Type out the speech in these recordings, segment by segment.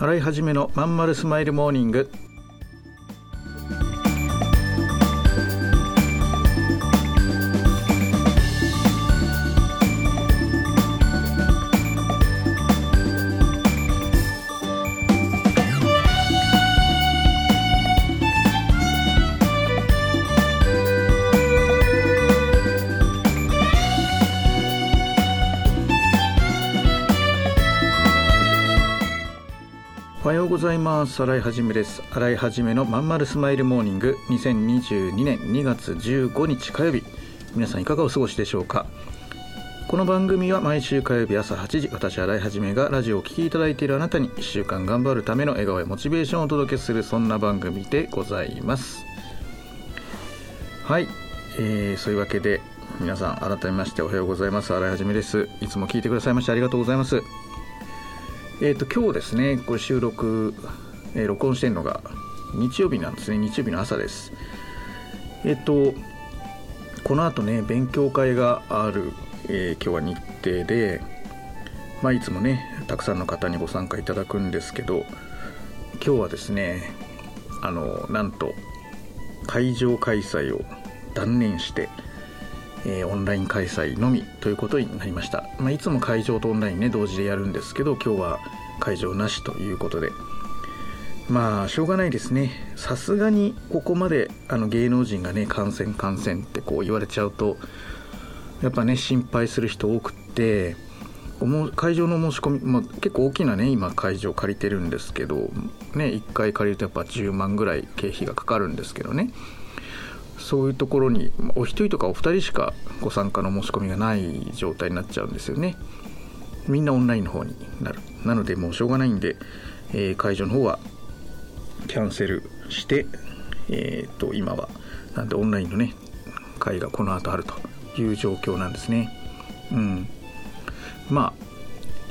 洗い始めのまんまるスマイルモーニング。おはようございます。洗いはじめです。洗いはじめのまんまるスマイルモーニング。2022年2月15日火曜日。皆さんいかがお過ごしでしょうか？この番組は毎週火曜日朝8時私洗いはじめがラジオをお聴きいただいているあなたに1週間頑張るための笑顔やモチベーションをお届けするそんな番組でございます。はい、えー、そういうわけで皆さん改めましておはようございます。洗いはじめです。いつも聞いてくださいましてありがとうございます。えーと、今日ですねこれ収録、えー、録音してるのが日曜日なんですね。日曜日の朝です。えっ、ー、とこの後ね勉強会がある、えー、今日は日程でまあいつもねたくさんの方にご参加いただくんですけど今日はですねあのなんと会場開催を断念してえー、オンライン開催のみということになりました、まあ、いつも会場とオンラインね同時でやるんですけど今日は会場なしということで。まあしょうがないですね。さすがにここまであの芸能人がね感染感染ってこう言われちゃうとやっぱね心配する人多くって会場の申し込み、まあ、結構大きなね今会場借りてるんですけどね1回借りるとやっぱ10万ぐらい経費がかかるんですけどね。そういうところにお一人とかお二人しかご参加の申し込みがない状態になっちゃうんですよね。みんなオンラインの方になる。なのでもうしょうがないんで、えー、会場の方はキャンセルしてえっ、と今はなんでオンラインのね会がこの後あるという状況なんですね。うん。まあ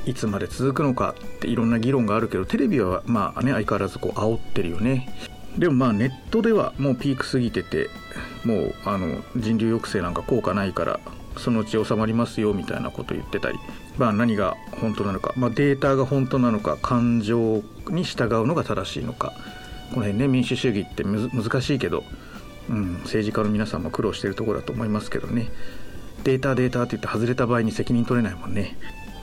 いつまで続くのかっていろんな議論があるけどテレビはまあね相変わらずこう煽ってるよね。でもまあネットではもうピーク過ぎててもうあの人流抑制なんか効果ないからそのうち収まりますよみたいなこと言ってたり、まあ、何が本当なのか、まあ、データが本当なのか感情に従うのが正しいのかこの辺ね民主主義って難しいけど、うん、政治家の皆さんも苦労してるところだと思いますけどね。データデータって言って外れた場合に責任取れないもんね。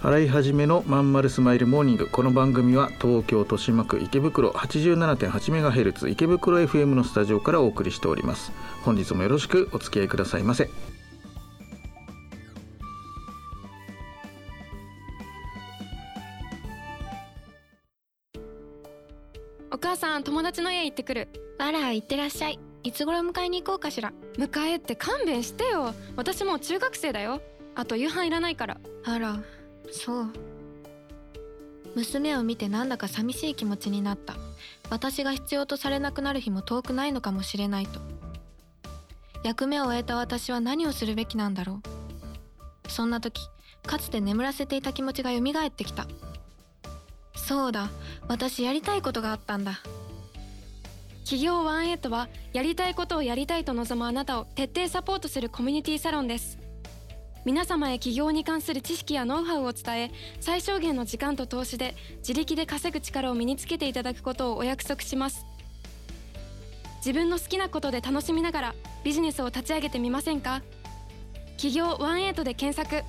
洗い始めのまんまるスマイルモーニング。この番組は東京豊島区池袋 87.8MHz 池袋 FM のスタジオからお送りしております。本日もよろしくお付き合いくださいませ。お母さん友達の家行ってくる。あら行ってらっしゃい。いつ頃迎えに行こうかしら。迎えって勘弁してよ。私もう中学生だよ。あと夕飯いらないから。あらそう。娘を見てなんだか寂しい気持ちになった。私が必要とされなくなる日も遠くないのかもしれないと。役目を終えた私は何をするべきなんだろう。そんな時かつて眠らせていた気持ちが蘇ってきた。そうだ私やりたいことがあったんだ。企業ワンエイトはやりたいことをやりたいと望むあなたを徹底サポートするコミュニティサロンです。皆様へ起業に関する知識やノウハウを伝え最小限の時間と投資で自力で稼ぐ力を身につけていただくことをお約束します。自分の好きなことで楽しみながらビジネスを立ち上げてみませんか？企業ワンエイトで検索。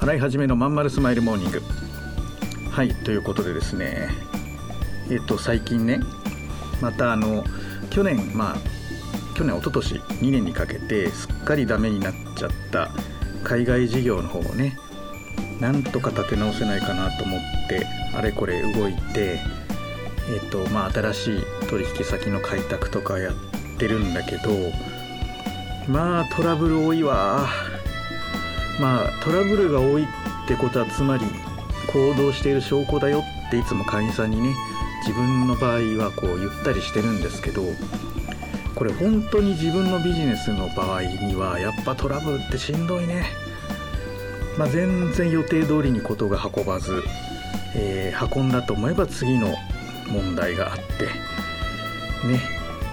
払い始めのまんまるスマイルモーニング。はいということでですね。えっと最近ねまたあの去年まあ去年一昨年2年にかけてすっかりダメになっちゃった海外事業の方をねなんとか立て直せないかなと思ってあれこれ動いてえっ、とまあ新しい取引先の開拓とかやってるんだけどまあトラブル多いわ。まあトラブルが多いってことはつまり行動している証拠だよっていつも会員さんにね自分の場合はこう言ったりしてるんですけどこれ本当に自分のビジネスの場合にはやっぱトラブルってしんどいね、まあ、全然予定通りにことが運ばず、えー、運んだと思えば次の問題があってね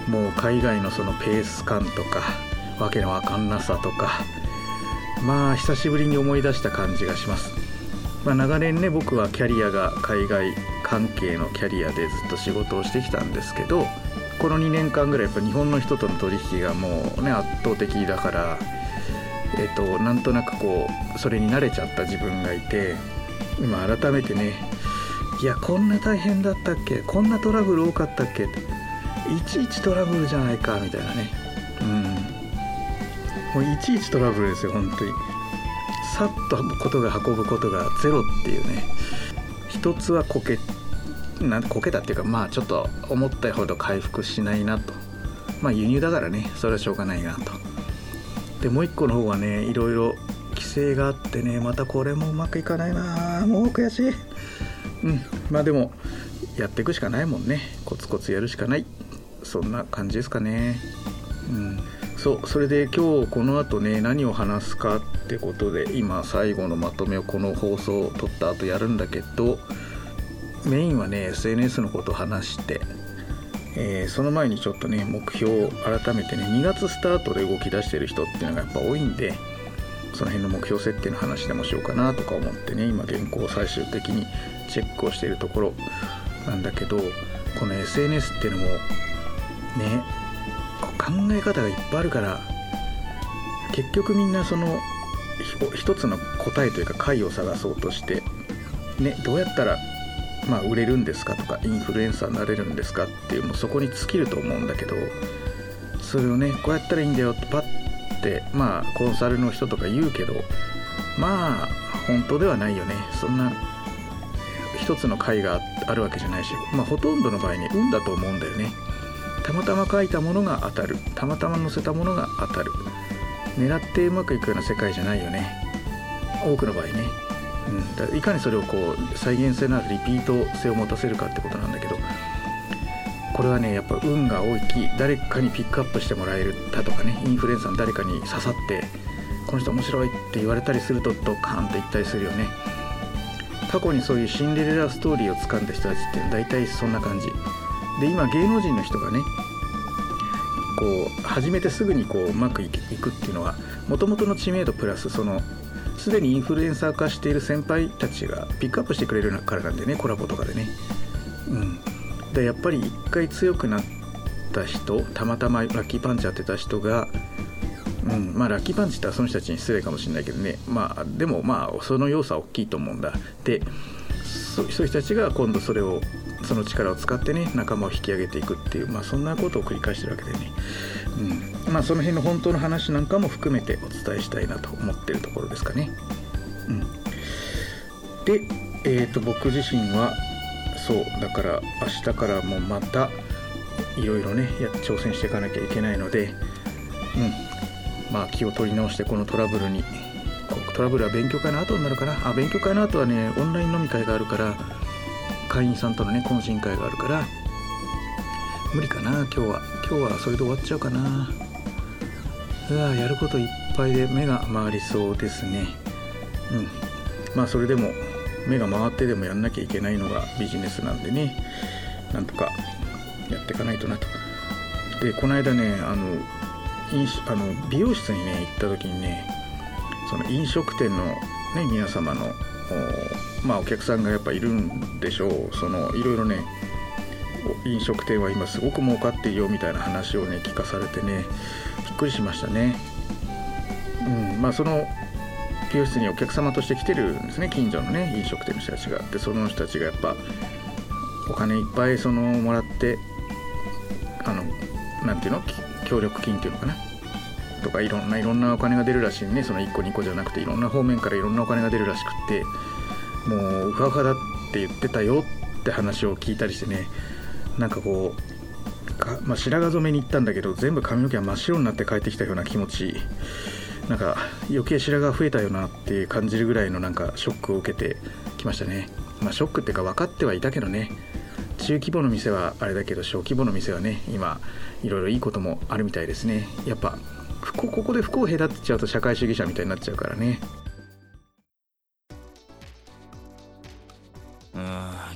もう海外のそのペース感とかわけのわかんなさとかまあ久しぶりに思い出した感じがします、まあ、長年ね僕はキャリアが海外関係のキャリアでずっと仕事をしてきたんですけどこの2年間ぐらいやっぱ日本の人との取引がもうね圧倒的だからえっとなんとなくこうそれに慣れちゃった自分がいて今改めてねいやこんな大変だったっけこんなトラブル多かったっけっていちいちトラブルじゃないかみたいなね。うん。もういちいちトラブルですよ本当に。さっとことが運ぶことがゼロっていうね。一つはこけなこけたっていうかまあちょっと思ったほど回復しないなと。まあ輸入だからねそれはしょうがないなと。でもう一個の方はねいろいろ規制があってねまたこれもうまくいかないなもう悔しい。うんまあでもやっていくしかないもんね。コツコツやるしかない。そんな感じですかね。うんそうそれで今日この後ね何を話すかってことで今最後のまとめをこの放送を撮った後やるんだけどメインはね SNS のことを話してえー、その前にちょっとね目標を改めてね2月スタートで動き出してる人っていうのがやっぱ多いんでその辺の目標設定の話でもしようかなとか思ってね今原稿を最終的にチェックをしているところなんだけどこの SNS っていうのもね考え方がいっぱいあるから結局みんなその一つの答えというか解を探そうとしてねどうやったらまあ、売れるんですかとかインフルエンサーになれるんですかっていうもうそこに尽きると思うんだけどそれをねこうやったらいいんだよってパッてまあコンサルの人とか言うけどまあ本当ではないよね。そんな一つの回があるわけじゃないし、まあ、ほとんどの場合に運だと思うんだよね。たまたま書いたものが当たる。たまたま載せたものが当たる。狙ってうまくいくような世界じゃないよね。多くの場合ね。うん、いかにそれをこう再現性のあるリピート性を持たせるかってことなんだけどこれはねやっぱ運が大きい誰かにピックアップしてもらえるだとかねインフルエンサーの誰かに刺さってこの人面白いって言われたりするとドカーンって言ったりするよね。過去にそういうシンデレラストーリーを掴んだ人たちって大体そんな感じ。で今芸能人の人がねこう始めてすぐにこううまくいくっていうのはもともとの知名度プラスそのすでにインフルエンサー化している先輩たちがピックアップしてくれるからなんでねコラボとかでね。うん。でやっぱり一回強くなった人たまたまラッキーパンチ当てた人がうん。まあラッキーパンチってその人たちに失礼かもしれないけどね。まあでもまあその要素は大きいと思うんだ。でそういう人たちが今度それをその力を使ってね仲間を引き上げていくっていう、まあ、そんなことを繰り返してるわけでね、うん。まあ、その辺の本当の話なんかも含めてお伝えしたいなと思ってるところですかね。うん、で、えーと、僕自身はそうだから明日からもまたいろいろねや挑戦していかなきゃいけないので、うん、まあ気を取り直してこのトラブルにトラブルは勉強会の後になるかな。あ勉強会の後はねオンライン飲み会があるから会員さんとのね懇親会があるから無理かな今日は。今日はそれで終わっちゃうかな。うわやることいっぱいで目が回りそうですね。うん。まあそれでも目が回ってでもやんなきゃいけないのがビジネスなんでね。なんとかやっていかないとなと。でこの間ねあのあの美容室にね行った時にねその飲食店のね皆様のおまあお客さんがやっぱいるんでしょう。そのいろいろね飲食店は今すごく儲かっているよみたいな話をね聞かされてね。びっくりしましたね。うんまあ、その美容室にお客様として来てるんですね。近所のね飲食店の人たちが。でその人たちがやっぱお金いっぱいそのもらってあのなていうの？協力金っていうのかな？とかいろんないろんなお金が出るらしいね。その1個2個じゃなくていろんな方面からいろんなお金が出るらしくってもうウハウハだって言ってたよって話を聞いたりしてね。なんかこう、まあ、白髪染めに行ったんだけど全部髪の毛が真っ白になって帰ってきたような気持ち。なんか余計白髪増えたよなって感じるぐらいのなんかショックを受けてきましたね。まあショックっていうか分かってはいたけどね。中規模の店はあれだけど小規模の店はね今いろいろいいこともあるみたいですね。やっぱここで不公平だってちゃうと社会主義者みたいになっちゃうからね。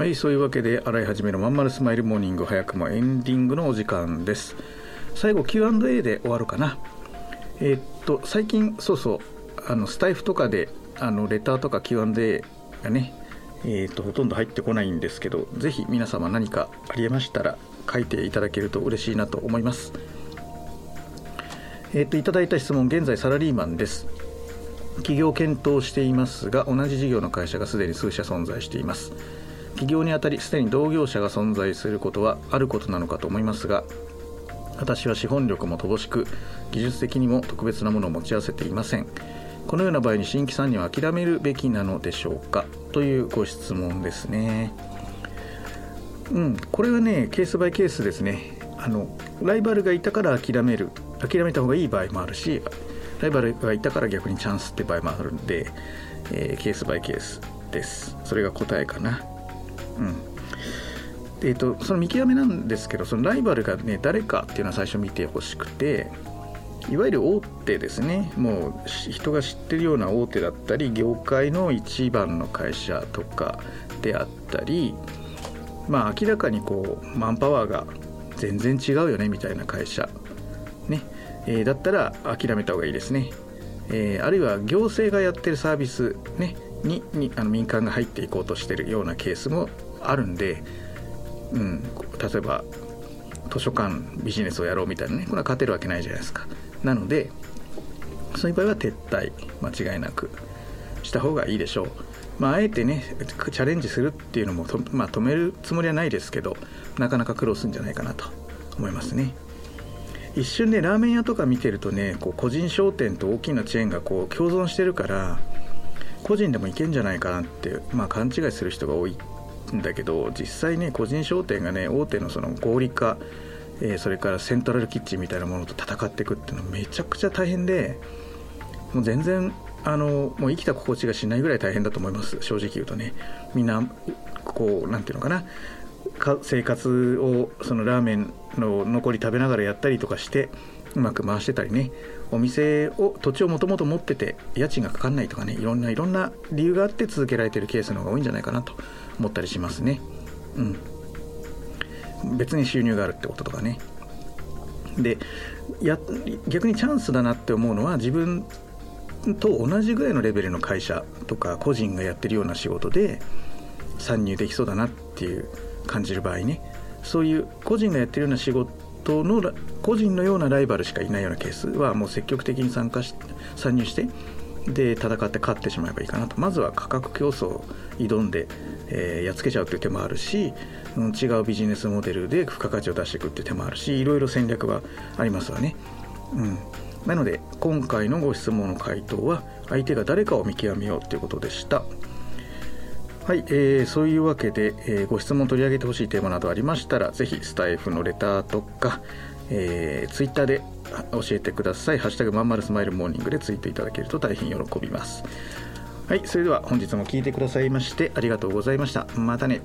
はいそういうわけで洗い始めのまんまるスマイルモーニング早くもエンディングのお時間です。最後 Q&A で終わるかな。えーっと最近そうそうあのスタイフとかであのレターとか Q&A がねえーっとほとんど入ってこないんですけどぜひ皆様何かありえましたら書いていただけると嬉しいなと思います。えーっといただいた質問現在サラリーマンです。起業を検討していますが同じ事業の会社がすでに数社存在しています。起業にあたりすでに同業者が存在することはあることなのかと思いますが私は資本力も乏しく技術的にも特別なものを持ち合わせていません。このような場合に新規参入は諦めるべきなのでしょうか？というご質問ですね。うんこれはねケースバイケースですね。あのライバルがいたから諦める諦めた方がいい場合もあるしライバルがいたから逆にチャンスって場合もあるんで、えーケースバイケースです。それが答えかな。でえー、とその見極めなんですけどそのライバルがね誰かっていうのは最初見てほしくていわゆる大手ですね。もう人が知ってるような大手だったり業界の一番の会社とかであったりまあ明らかにこうマンパワーが全然違うよねみたいな会社ね、えーだったら諦めた方がいいですね、えーあるいは行政がやってるサービス、ね、ににあの民間が入っていこうとしてるようなケースもあるんで、うん、例えば図書館ビジネスをやろうみたいなねこれは勝てるわけないじゃないですか。なのでそういう場合は撤退間違いなくした方がいいでしょう。まああえてねチャレンジするっていうのもと、まあ、止めるつもりはないですけどなかなか苦労するんじゃないかなと思いますね。一瞬ねラーメン屋とか見てるとねこう個人商店と大きなチェーンがこう共存してるから個人でもいけんじゃないかなって、まあ、勘違いする人が多いんだけど実際ね個人商店がね大手のその合理化、えーそれからセントラルキッチンみたいなものと戦っていくっていうのはめちゃくちゃ大変でもう全然あのもう生きた心地がしないぐらい大変だと思います。正直言うとね。みんなこうなんていうのかな。生活をそのラーメンの残り食べながらやったりとかしてうまく回してたりねお店を土地をもともと持ってて家賃がかかんないとかねいろんないろんな理由があって続けられてるケースの方が多いんじゃないかなと思ったりしますね。うん。別に収入があるってこととかね。でや逆にチャンスだなって思うのは自分と同じぐらいのレベルの会社とか個人がやってるような仕事で参入できそうだなっていう感じる場合ね。そういう個人がやってるような仕事の個人のようなライバルしかいないようなケースはもう積極的に参加し参入してで戦って勝ってしまえばいいかなとまずは価格競争を挑んで、えーやっつけちゃうという手もあるし、うん違うビジネスモデルで付加価値を出していくっていう手もあるしいろいろ戦略はありますわね。うんなので今回のご質問の回答は相手が誰かを見極めようということでした。はい、えーそういうわけで、えーご質問取り上げてほしいテーマなどありましたらぜひスタイフのレターとか、えー、ツイッターで教えてください「ハッシュタグまんまるスマイルモーニング」でツイートいただけると大変喜びます。はいそれでは本日も聴いてくださいましてありがとうございました。またね。